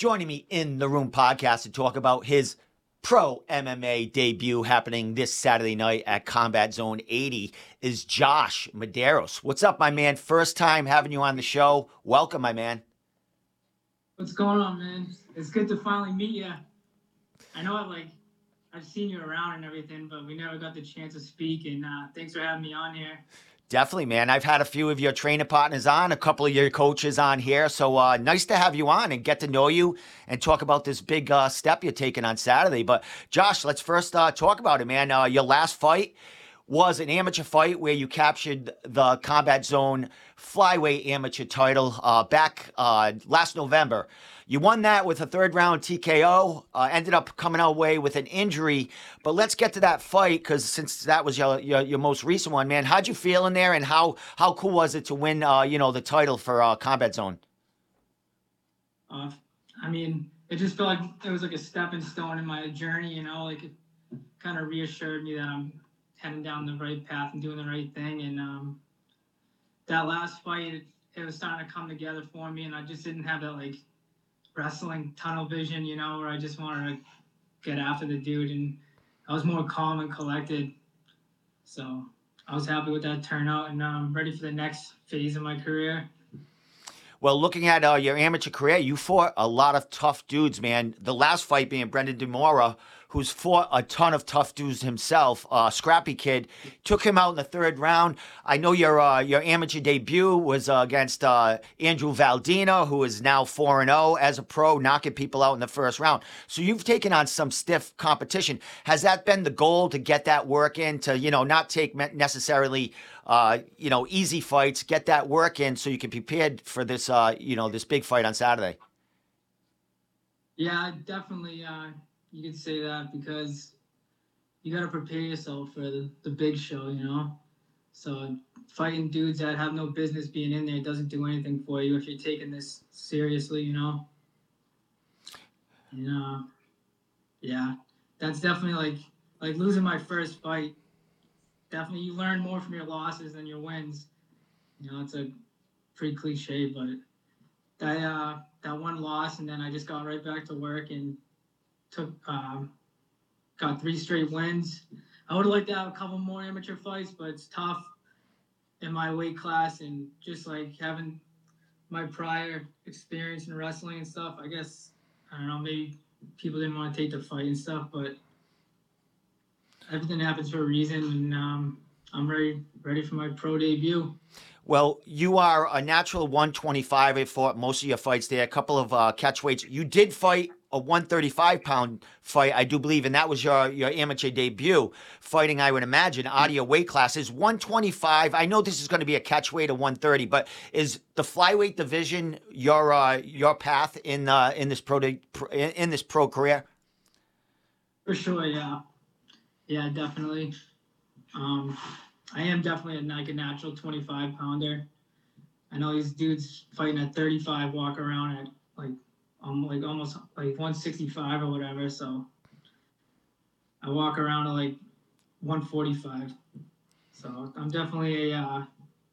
Joining me in the room podcast to talk about his pro MMA debut happening this Saturday night at Combat Zone 80 is Josh Medeiros. What's up, my man? First time having you on the show. Welcome, my man. What's going on, man? It's good to finally meet you. I know I like I've seen you around and everything, but we never got the chance to speak. And uh, thanks for having me on here. Definitely, man. I've had a few of your training partners on, a couple of your coaches on here. So uh, nice to have you on and get to know you and talk about this big uh, step you're taking on Saturday. But Josh, let's first uh, talk about it, man. Uh, your last fight was an amateur fight where you captured the Combat Zone flyweight amateur title uh, back uh, last November. You won that with a third round TKO. Uh, ended up coming away with an injury. But let's get to that fight because since that was your, your, your most recent one, man, how'd you feel in there, and how how cool was it to win? Uh, you know the title for uh, Combat Zone. Uh, I mean, it just felt like it was like a stepping stone in my journey. You know, like it kind of reassured me that I'm heading down the right path and doing the right thing. And um, that last fight, it, it was starting to come together for me, and I just didn't have that like wrestling tunnel vision, you know, where I just wanted to get after the dude, and I was more calm and collected. So I was happy with that turnout, and I'm ready for the next phase of my career. Well, looking at uh, your amateur career, you fought a lot of tough dudes, man. The last fight being Brendan Demora, who's fought a ton of tough dudes himself. Uh, scrappy kid, took him out in the third round. I know your uh, your amateur debut was uh, against uh, Andrew Valdina, who is now four and zero as a pro, knocking people out in the first round. So you've taken on some stiff competition. Has that been the goal to get that work in? To you know, not take necessarily uh, you know, easy fights, get that work in so you can be prepared for this, uh, you know, this big fight on Saturday. Yeah, definitely. Uh, you could say that because you got to prepare yourself for the, the big show, you know? So fighting dudes that have no business being in there doesn't do anything for you if you're taking this seriously, you know? You know, yeah, that's definitely like, like losing my first fight definitely you learn more from your losses than your wins. You know, it's a pretty cliche, but that uh, that one loss, and then I just got right back to work and took um, got three straight wins. I would have liked to have a couple more amateur fights, but it's tough in my weight class and just like having my prior experience in wrestling and stuff. I guess I don't know, maybe people didn't want to take the fight and stuff, but everything happens for a reason, and um, I'm ready ready for my pro debut. Well, you are a natural 125. I fought most of your fights there. A couple of uh, catch weights. You did fight a 135 pound fight, I do believe, and that was your your amateur debut fighting. I would imagine out of your weight classes. 125. I know this is going to be a catch weight of 130, but is the flyweight division your uh, your path in uh, in this pro in this pro career? For sure, yeah. Yeah, definitely. Um, I am definitely a, like a natural 25 pounder. I know these dudes fighting at 35 walk around at like um like almost like 165 or whatever. So I walk around at like 145. So I'm definitely a uh,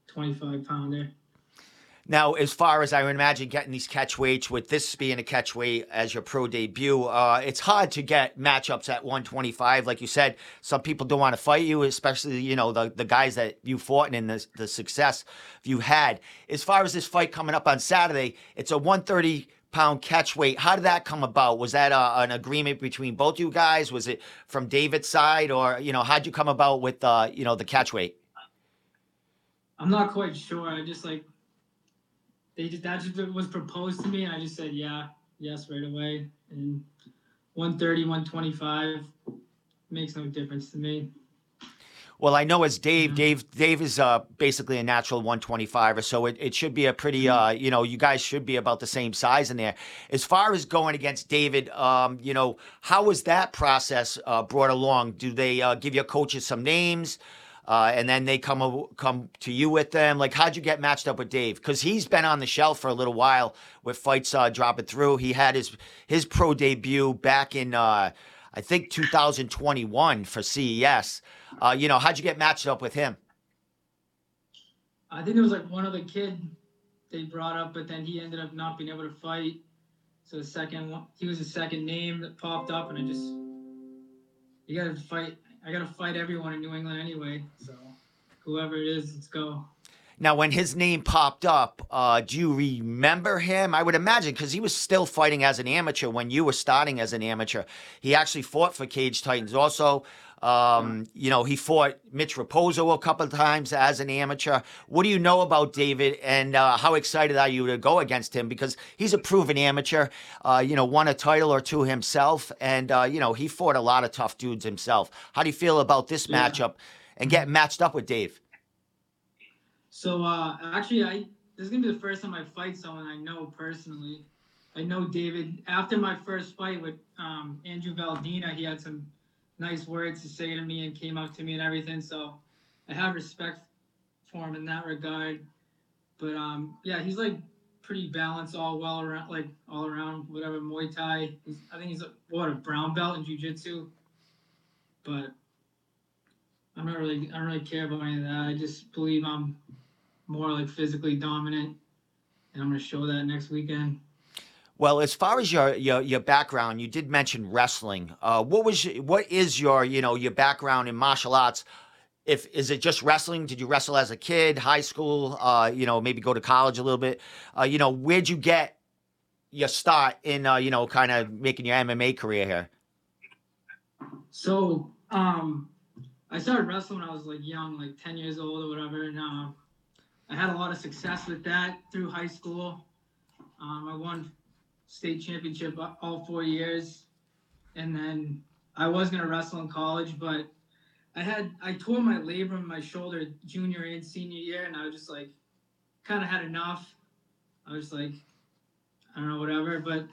25 pounder. Now, as far as I would imagine getting these catch weights, with this being a catch weight as your pro debut, uh, it's hard to get matchups at 125. Like you said, some people don't want to fight you, especially you know the the guys that you fought and the the success you had. As far as this fight coming up on Saturday, it's a 130 pound catch weight. How did that come about? Was that uh, an agreement between both you guys? Was it from David's side, or you know, how'd you come about with uh, you know the catch weight? I'm not quite sure. I just like they just that just was proposed to me, and I just said yeah, yes right away. And 130, 125 makes no difference to me. Well, I know as Dave, Dave, Dave is uh, basically a natural 125 or so. It, it should be a pretty, mm-hmm. uh, you know, you guys should be about the same size in there. As far as going against David, um, you know, how was that process uh, brought along? Do they uh, give your coaches some names? uh, and then they come come to you with them. Like, how'd you get matched up with Dave? Because he's been on the shelf for a little while with fights uh, dropping through. He had his his pro debut back in uh, I think 2021 for CES. Uh, you know, how'd you get matched up with him? I think it was like one other kid they brought up, but then he ended up not being able to fight. So the second one, he was the second name that popped up, and I just you gotta fight. I gotta fight everyone in New England anyway. So whoever it is, let's go. Now, when his name popped up, uh, do you remember him? I would imagine because he was still fighting as an amateur when you were starting as an amateur. He actually fought for Cage Titans. Also, um, you know, he fought Mitch Raposo a couple of times as an amateur. What do you know about David, and uh, how excited are you to go against him? Because he's a proven amateur. Uh, you know, won a title or two himself, and uh, you know he fought a lot of tough dudes himself. How do you feel about this Yeah. matchup and getting matched up with Dave? So uh, actually, I this is gonna be the first time I fight someone I know personally. I know David. After my first fight with um, Andrew Valdina, he had some nice words to say to me and came up to me and everything. So I have respect for him in that regard. But um, yeah, he's like pretty balanced, all well around, like all around, whatever Muay Thai. He's, I think he's a, what a brown belt in Jiu Jitsu. But I'm not really, I don't really care about any of that. I just believe I'm more like physically dominant, and I'm gonna show that next weekend. Well, as far as your your, your background, you did mention wrestling. Uh, what was what is your you know your background in martial arts? If is it just wrestling? Did you wrestle as a kid, high school? Uh, you know, maybe go to college a little bit. Uh, you know, where'd you get your start in uh, you know kind of making your MMA career here? So, um, I started wrestling when I was like young, like 10 years old or whatever, and uh, I had a lot of success with that through high school. Um, I won state championship all four years, and then I was gonna wrestle in college, but I had I tore my labrum my shoulder junior and senior year, and I was just like, kind of had enough. I was like, I don't know, whatever. But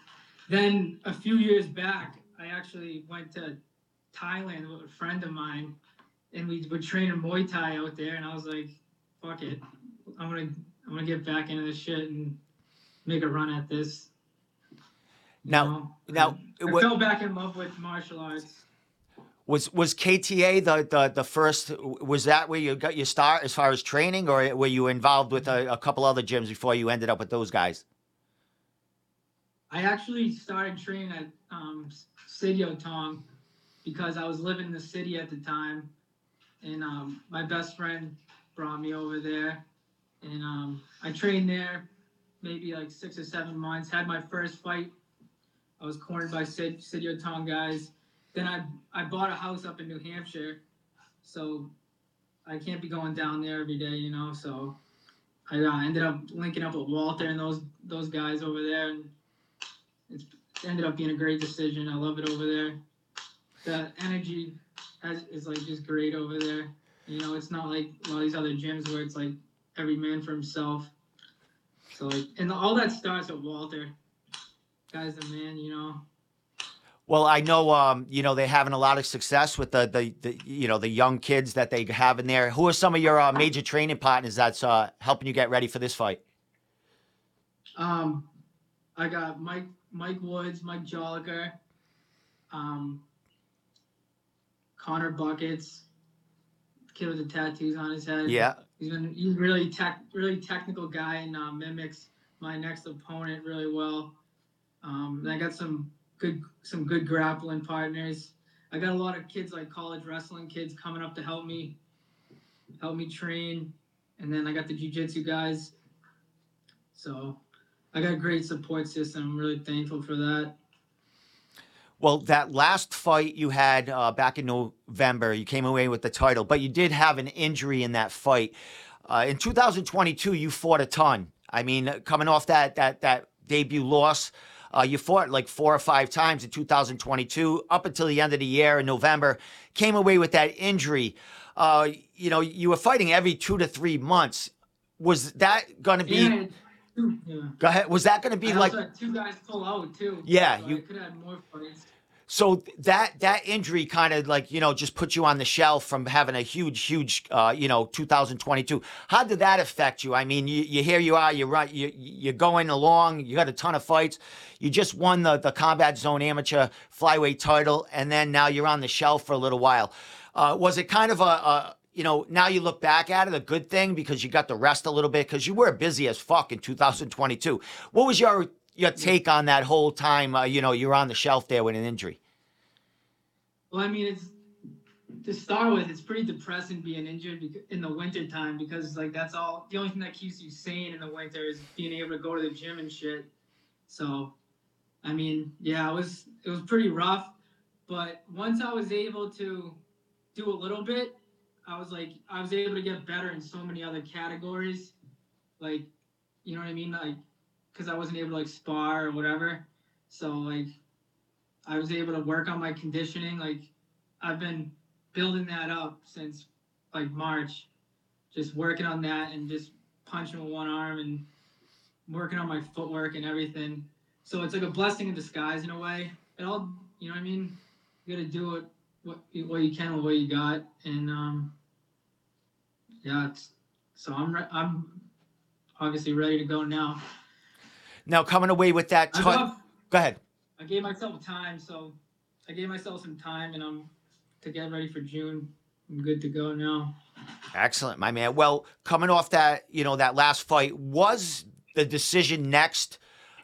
then a few years back, I actually went to Thailand with a friend of mine, and we were training Muay Thai out there, and I was like, "Fuck it, I'm gonna I'm gonna get back into this shit and make a run at this." You Now- know? now, I, what- fell back in love with martial arts. Was was KTA the, the the first? Was that where you got your start as far as training, or were you involved with a, a couple other gyms before you ended up with those guys? I actually started training at um, Sityodtong because I was living in the city at the time, and um, my best friend brought me over there, and um, I trained there maybe like six or seven months. Had my first fight. I was cornered by Sid, Sityodtong guys. Then I I bought a house up in New Hampshire, so I can't be going down there every day, you know. So I uh, ended up linking up with Walter and those those guys over there, and it's it ended up being a great decision. I love it over there. The energy has, is like just great over there. You know, it's not like a lot of these other gyms where it's like every man for himself. So like, and all that starts with Walter. Guy's the man, you know. Well, I know, um, you know, they're having a lot of success with the, the, the, you know, the young kids that they have in there. Who are some of your uh, major training partners that's uh, helping you get ready for this fight? Um, I got Mike Mike Woods, Mike Jolliker, um, Connor Buckets, kid with the tattoos on his head. Yeah. He's been he's really tech really technical guy and uh, mimics my next opponent really well. Um, and I got some good some good grappling partners. I got a lot of kids like college wrestling kids coming up to help me help me train, and then I got the jujitsu guys. So I got a great support system. I'm really thankful for that. Well, that last fight you had uh, back in November, you came away with the title, but you did have an injury in that fight. Uh, in 2022, you fought a ton. I mean, coming off that that that debut loss, uh, you fought like four or five times in 2022, up until the end of the year in November. Came away with that injury. Uh, you know, you were fighting every two to three months. Was that going to be? Yeah, yeah. Go ahead. Was that going to be I like? two guys pull out too. Yeah, so you- could have more fights. So that that injury kind of like you know just put you on the shelf from having a huge, huge, uh, you know, 2022. How did that affect you? I mean, you, you here you are, you're right, you you're going along, you got a ton of fights, you just won the the Combat Zone Amateur Flyweight title, and then now you're on the shelf for a little while. Uh, was it kind of a, a you know, now you look back at it, a good thing because you got to rest a little bit because you were busy as fuck in 2022. What was your your take on that whole time? Uh, you know, you're on the shelf there with an injury. Well, I mean, it's to start with, it's pretty depressing being injured in the winter time because like that's all the only thing that keeps you sane in the winter is being able to go to the gym and shit. So, I mean, yeah, it was it was pretty rough, but once I was able to do a little bit I was like, I was able to get better in so many other categories, like, you know what I mean, like, because I wasn't able to like spar or whatever. So like, I was able to work on my conditioning. Like, I've been building that up since like March, just working on that and just punching with one arm and working on my footwork and everything. So it's like a blessing in disguise in a way. It all, you know what I mean? You got to do it what what you can with what you got, and um, yeah, it's so I'm re- I'm obviously ready to go now. Now coming away with that, got, go ahead. I gave myself time, so I gave myself some time, and I'm to get ready for June. I'm good to go now. Excellent, my man. Well, coming off that, you know, that last fight, was the decision next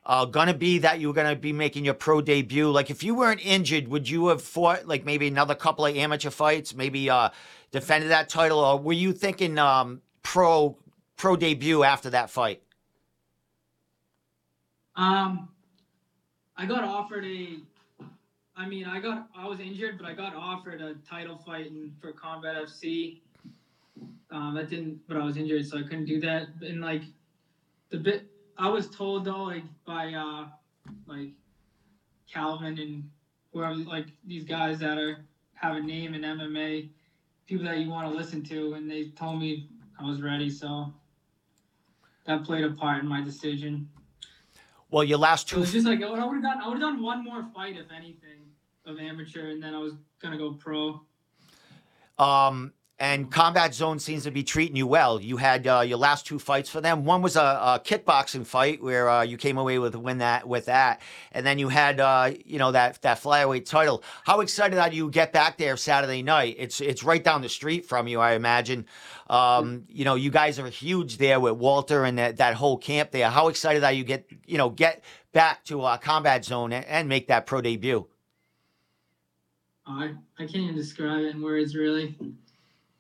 uh, gonna be that you were gonna be making your pro debut? Like, if you weren't injured, would you have fought like maybe another couple of amateur fights, maybe uh, defended that title, or were you thinking um, pro pro debut after that fight? Um, I got offered a. I mean, I got I was injured, but I got offered a title fight in, for Combat FC. Um, that didn't, but I was injured, so I couldn't do that. And like, the bit I was told though, like by uh, like Calvin and whoever, like these guys that are have a name in MMA, people that you want to listen to, and they told me I was ready, so that played a part in my decision. Well, your last two. It was just like I would have done. I would have done one more fight, if anything, of amateur, and then I was gonna go pro. Um, and Combat Zone seems to be treating you well. You had uh, your last two fights for them. One was a, a kickboxing fight where uh, you came away with win that with that, and then you had uh, you know that that flyweight title. How excited are you get back there Saturday night? It's it's right down the street from you, I imagine. Um, you know, you guys are huge there with Walter and that, that whole camp there. How excited are you get you know get back to uh, Combat Zone and, and make that pro debut? I I can't even describe it in words, really.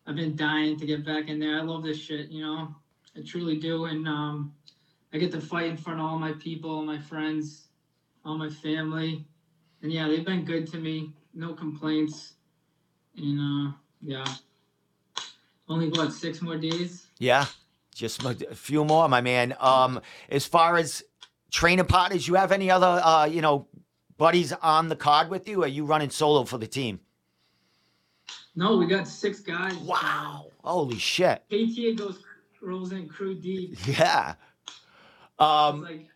I've been dying to get back in there. I love this shit, you know. I truly do, and um, I get to fight in front of all my people, my friends, all my family, and yeah, they've been good to me. No complaints, and uh, yeah. Only what six more days? Yeah, just a few more, my man. Um, as far as training partners, you have any other, uh, you know, buddies on the card with you? Or are you running solo for the team? No, we got six guys. Wow! Holy shit! KTA goes rolls in crew deep. Yeah. Um. Like,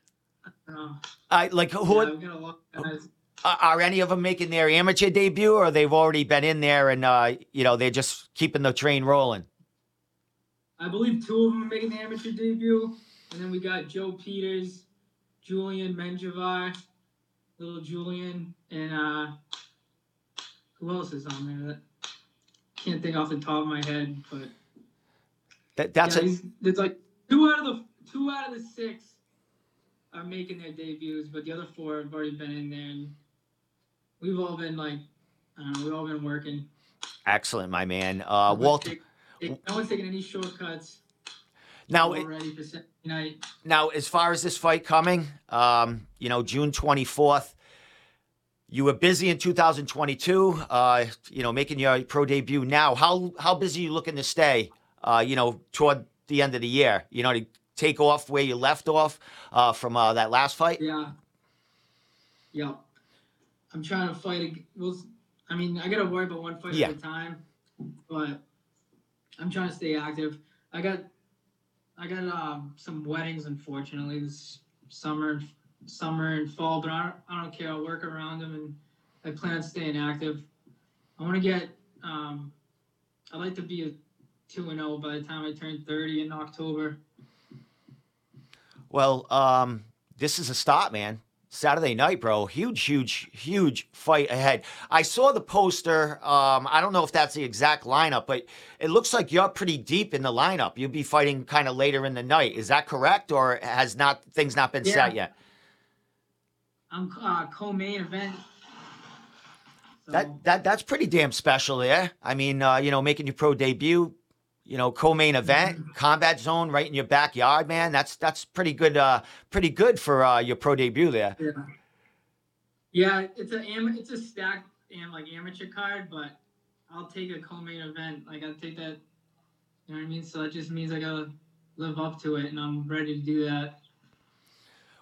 I, I like who? Yeah, are, are any of them making their amateur debut, or they've already been in there and uh, you know they're just keeping the train rolling? I believe two of them are making the amateur debut, and then we got Joe Peters, Julian Menjivar, little Julian, and uh, who else is on there? Can't think off the top of my head, but that, that's yeah, a, it's like two out of the two out of the six are making their debuts, but the other four have already been in there, and we've all been like, I don't know, we've all been working. Excellent, my man. Uh, Walt, no one's taking any shortcuts. Now, ready for night. Now, as far as this fight coming, um, you know, June twenty fourth. You were busy in 2022, uh, you know, making your pro debut now. How how busy are you looking to stay, uh, you know, toward the end of the year? You know, to take off where you left off uh, from uh, that last fight? Yeah. Yeah. I'm trying to fight. Well, I mean, I got to worry about one fight yeah. at a time, but I'm trying to stay active. I got I got um, some weddings, unfortunately, this summer summer and fall, but I don't, I don't care. I'll work around them and I plan on staying active. I want to get. Um, I'd like to be a two and zero by the time I turn thirty in October. Well, um, this is a stop, man. Saturday night, bro. Huge, huge, huge fight ahead. I saw the poster. Um, I don't know if that's the exact lineup, but it looks like you're pretty deep in the lineup. You'll be fighting kind of later in the night. Is that correct, or has not things not been Yeah. set yet? I'm uh, co-main event. So, That that that's pretty damn special there. I mean, uh, you know, making your pro debut, you know, co-main event, combat zone right in your backyard, man. That's that's pretty good. Uh, pretty good for uh, your pro debut there. yeah. Yeah, it's a am- it's a stacked am- like amateur card, but I'll take a co-main event. Like I'll take that. You know what I mean? So that just means I gotta live up to it, and I'm ready to do that.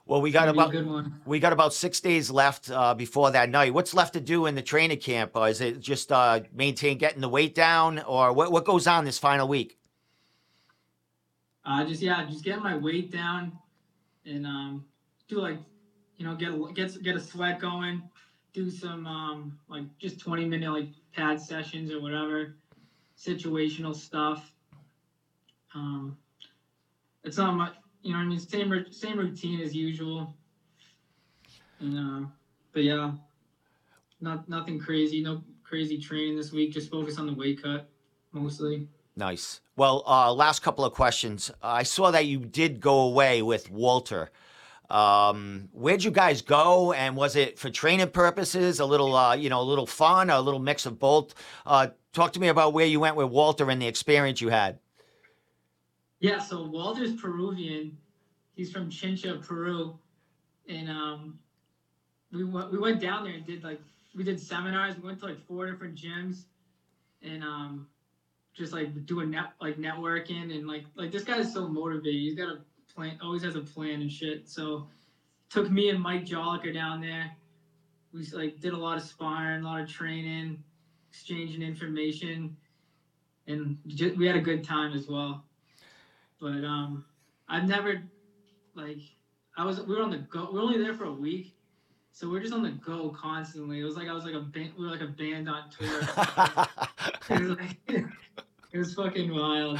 Well, we got It'll be a about we got about six days left uh, before that night. What's left to do in the training camp? Uh, is it just uh, maintain getting the weight down, or what what goes on this final week? Uh, just yeah, just get my weight down, and um, do like, you know, get a, get get a sweat going, do some um, like just twenty minute like pad sessions or whatever, situational stuff. Um, it's not much, you know, I mean, same same routine as usual. And uh, but yeah, not nothing crazy, no crazy training this week. Just focus on the weight cut mostly. Nice. Well, uh, last couple of questions. I saw that you did go away with Walter. Um, where'd you guys go, and was it for training purposes? A little, uh, you know, a little fun, a little mix of both. Uh, talk to me about where you went with Walter and the experience you had. Yeah, so Walter's Peruvian. He's from Chincha, Peru, and um, we went we went down there and did like we did seminars. We went to like four different gyms, and um, just like doing net like networking and like like this guy is so motivated. He's got a plan, always has a plan and shit. So took me and Mike Jolliker down there. We like did a lot of sparring, a lot of training, exchanging information, and ju- we had a good time as well but um I've never like I was we were on the go We are only there for a week. So we are just on the go constantly. It was like I was like a band we were like a band on tour. it was like it was fucking wild.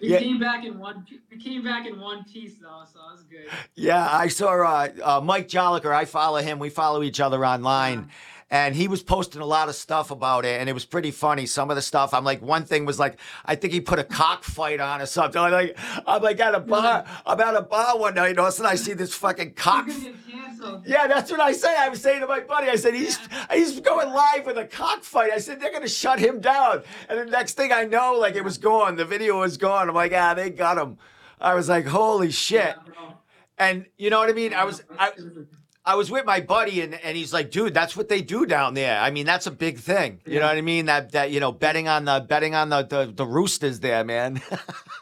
We yeah, came back in one we came back in one piece though, so that was good. yeah. I saw uh, uh, Mike Jolliker. I follow him. We follow each other online. And he was posting a lot of stuff about it, and it was pretty funny. Some of the stuff, I'm like, one thing was like, I think he put a cockfight on or something. I'm like, I'm like at a bar, I'm at a bar one night, and all of a sudden I see this fucking cock. It's gonna get canceled. Yeah, that's what I say. I was saying to my buddy, I said he's he's going live with a cockfight. I said they're gonna shut him down, and the next thing I know, like it was gone. The video was gone. I'm like, ah, they got him. I was like, holy shit. Yeah. And you know what I mean? I was I, It was a- I was with my buddy and, and he's like, dude, that's what they do down there. I mean, that's a big thing. You know what I mean? That that you know, betting on the betting on the the, the roosters there, man.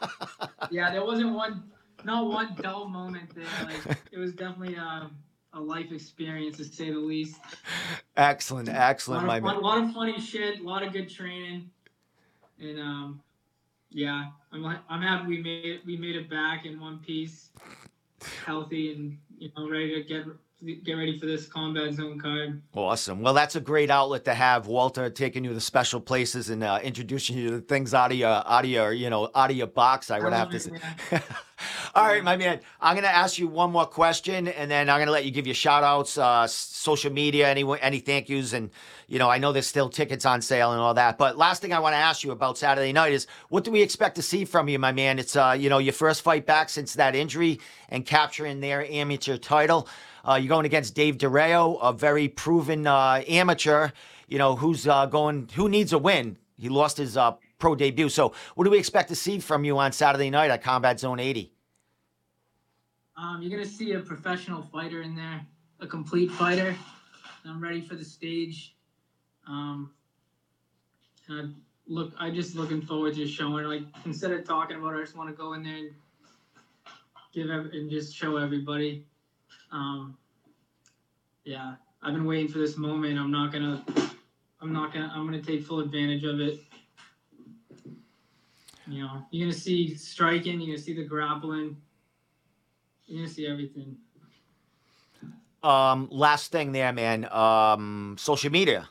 yeah, there wasn't one, not one dull moment there. Like it was definitely um, a life experience to say the least. excellent, A excellent, lot, my of, man. a lot of funny shit, a lot of good training, and um, yeah, I'm I'm happy we made it, we made it back in one piece, healthy and you know ready to get get ready for this combat zone card. Awesome. Well, that's a great outlet to have Walter taking you to special places and uh, introducing you to things out of your out of your you know out of your box. I would have to say. All right, my man. I'm gonna ask you one more question, and then I'm gonna let you give your shout outs, uh, social media, any any thank yous, and you know I know there's still tickets on sale and all that. But last thing I want to ask you about Saturday night is what do we expect to see from you, my man? It's uh you know your first fight back since that injury and capturing their amateur title. Uh, you're going against Dave DeReo, a very proven uh, amateur. You know who's uh, going, who needs a win. He lost his uh, pro debut. So what do we expect to see from you on Saturday night at Combat Zone 80? Um, you're gonna see a professional fighter in there, a complete fighter. I'm ready for the stage. Um, and I look, I just looking forward to showing. Like instead of talking about it, I just want to go in there and give ev- and just show everybody. Um, yeah, I've been waiting for this moment. I'm not gonna, I'm not gonna, I'm gonna take full advantage of it. You know, you're gonna see striking. You're gonna see the grappling. You're see everything. Um, last thing there, man. Um, social media.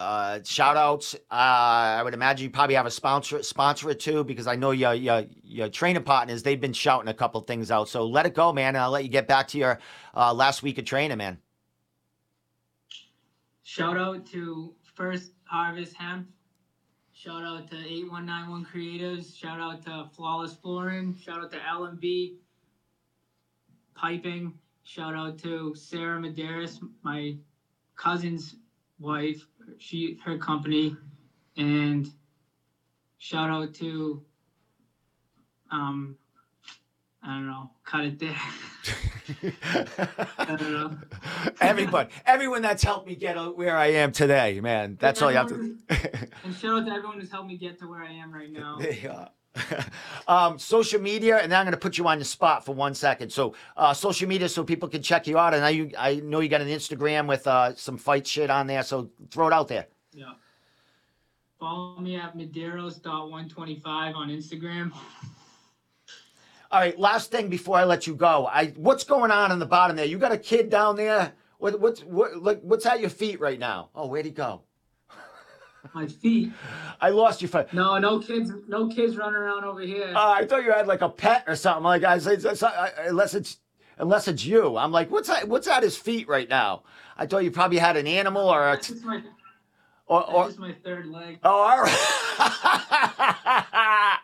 Uh, shout outs. Uh, I would imagine you probably have a sponsor sponsor it too, because I know your your your training partners. They've been shouting a couple things out. So let it go, man. And I'll let you get back to your uh, last week of training, man. Shout out to First Harvest Hemp. Shout out to 8191 Creatives. Shout out to Flawless Flooring. Shout out to LMB Piping. Shout out to Sarah Medeiros, my cousin's wife. She her company. And shout out to um I don't know, cut it there. I don't know. Everybody, everyone that's helped me get where I am today, man. That's all you have to. And shout out to everyone who's helped me get to where I am right now. There you are. um, social media, and then I'm going to put you on the spot for one second. So, uh, social media, so people can check you out. And I, you, I know you got an Instagram with uh, some fight shit on there. So throw it out there. Yeah. Follow me at Medeiros.125 on Instagram. All right, last thing before I let you go. I what's going on in the bottom there? You got a kid down there. What what's what like what's at your feet right now? Oh, where'd he go? My feet. I lost you for. No, no kids, no kids running around over here. Uh, I thought you had like a pet or something. Like I said, unless it's unless it's you. I'm like, what's that, what's at his feet right now? I thought you probably had an animal or a that's my, or, or my third leg. oh, all right.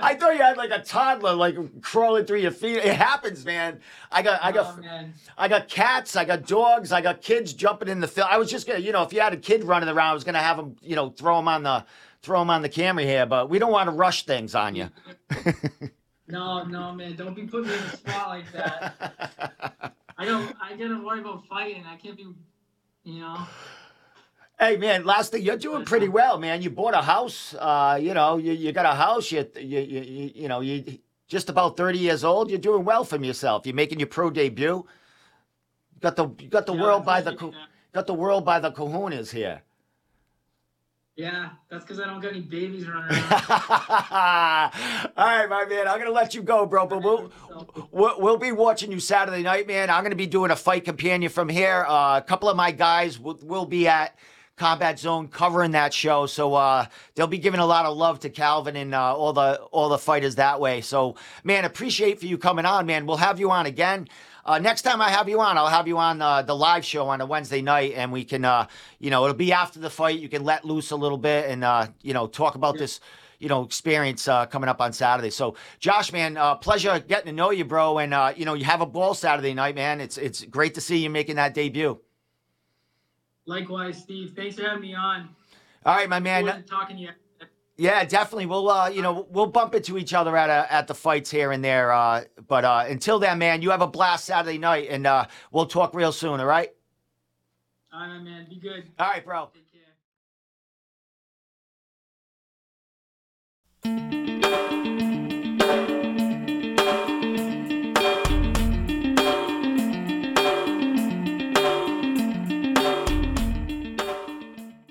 I thought you had like a toddler like crawling through your feet. It happens, man. I got I got Oh. I got cats, I got dogs, I got kids jumping in the field. I was just gonna, you know, if you had a kid running around, I was gonna have him, you know, throw him on the throw him on the camera here. But we don't want to rush things on you. No, no, man. Don't be putting me in the spot like that. I don't. I gotta worry about fighting. I can't be, you know. Hey man, last thing you're doing pretty well, man. You bought a house. Uh, you know, you, you got a house. You, you you you know you just about thirty years old. You're doing well from yourself. You're making your pro debut. You got the you got the Yeah, world by the got the world by the kahunas here. Yeah, that's because I don't got any babies running around. All right, my man. I'm gonna let you go, bro. But we'll, we'll we'll be watching you Saturday night, man. I'm gonna be doing a fight companion from here. Uh, a couple of my guys will, will be at Combat Zone covering that show, so uh, they'll be giving a lot of love to Calvin and uh, all the all the fighters that way. So, man, appreciate for you coming on, man. We'll have you on again. Uh, next time I have you on, I'll have you on uh, the live show on a Wednesday night, and we can, uh, you know, it'll be after the fight. You can let loose a little bit and, uh, you know, talk about this, you know, experience uh, coming up on Saturday. So, Josh, man, uh, pleasure getting to know you, bro. And uh, you know, you have a ball Saturday night, man. It's it's great to see you making that debut. Likewise, Steve. Thanks for having me on. All right, my man. Talking to you. Yeah, definitely. We'll uh, you know, we'll bump into each other at a, at the fights here and there. Uh, but uh, until then, man, you have a blast Saturday night, and uh, we'll talk real soon. All right. All right, man. Be good. All right, bro. Take care.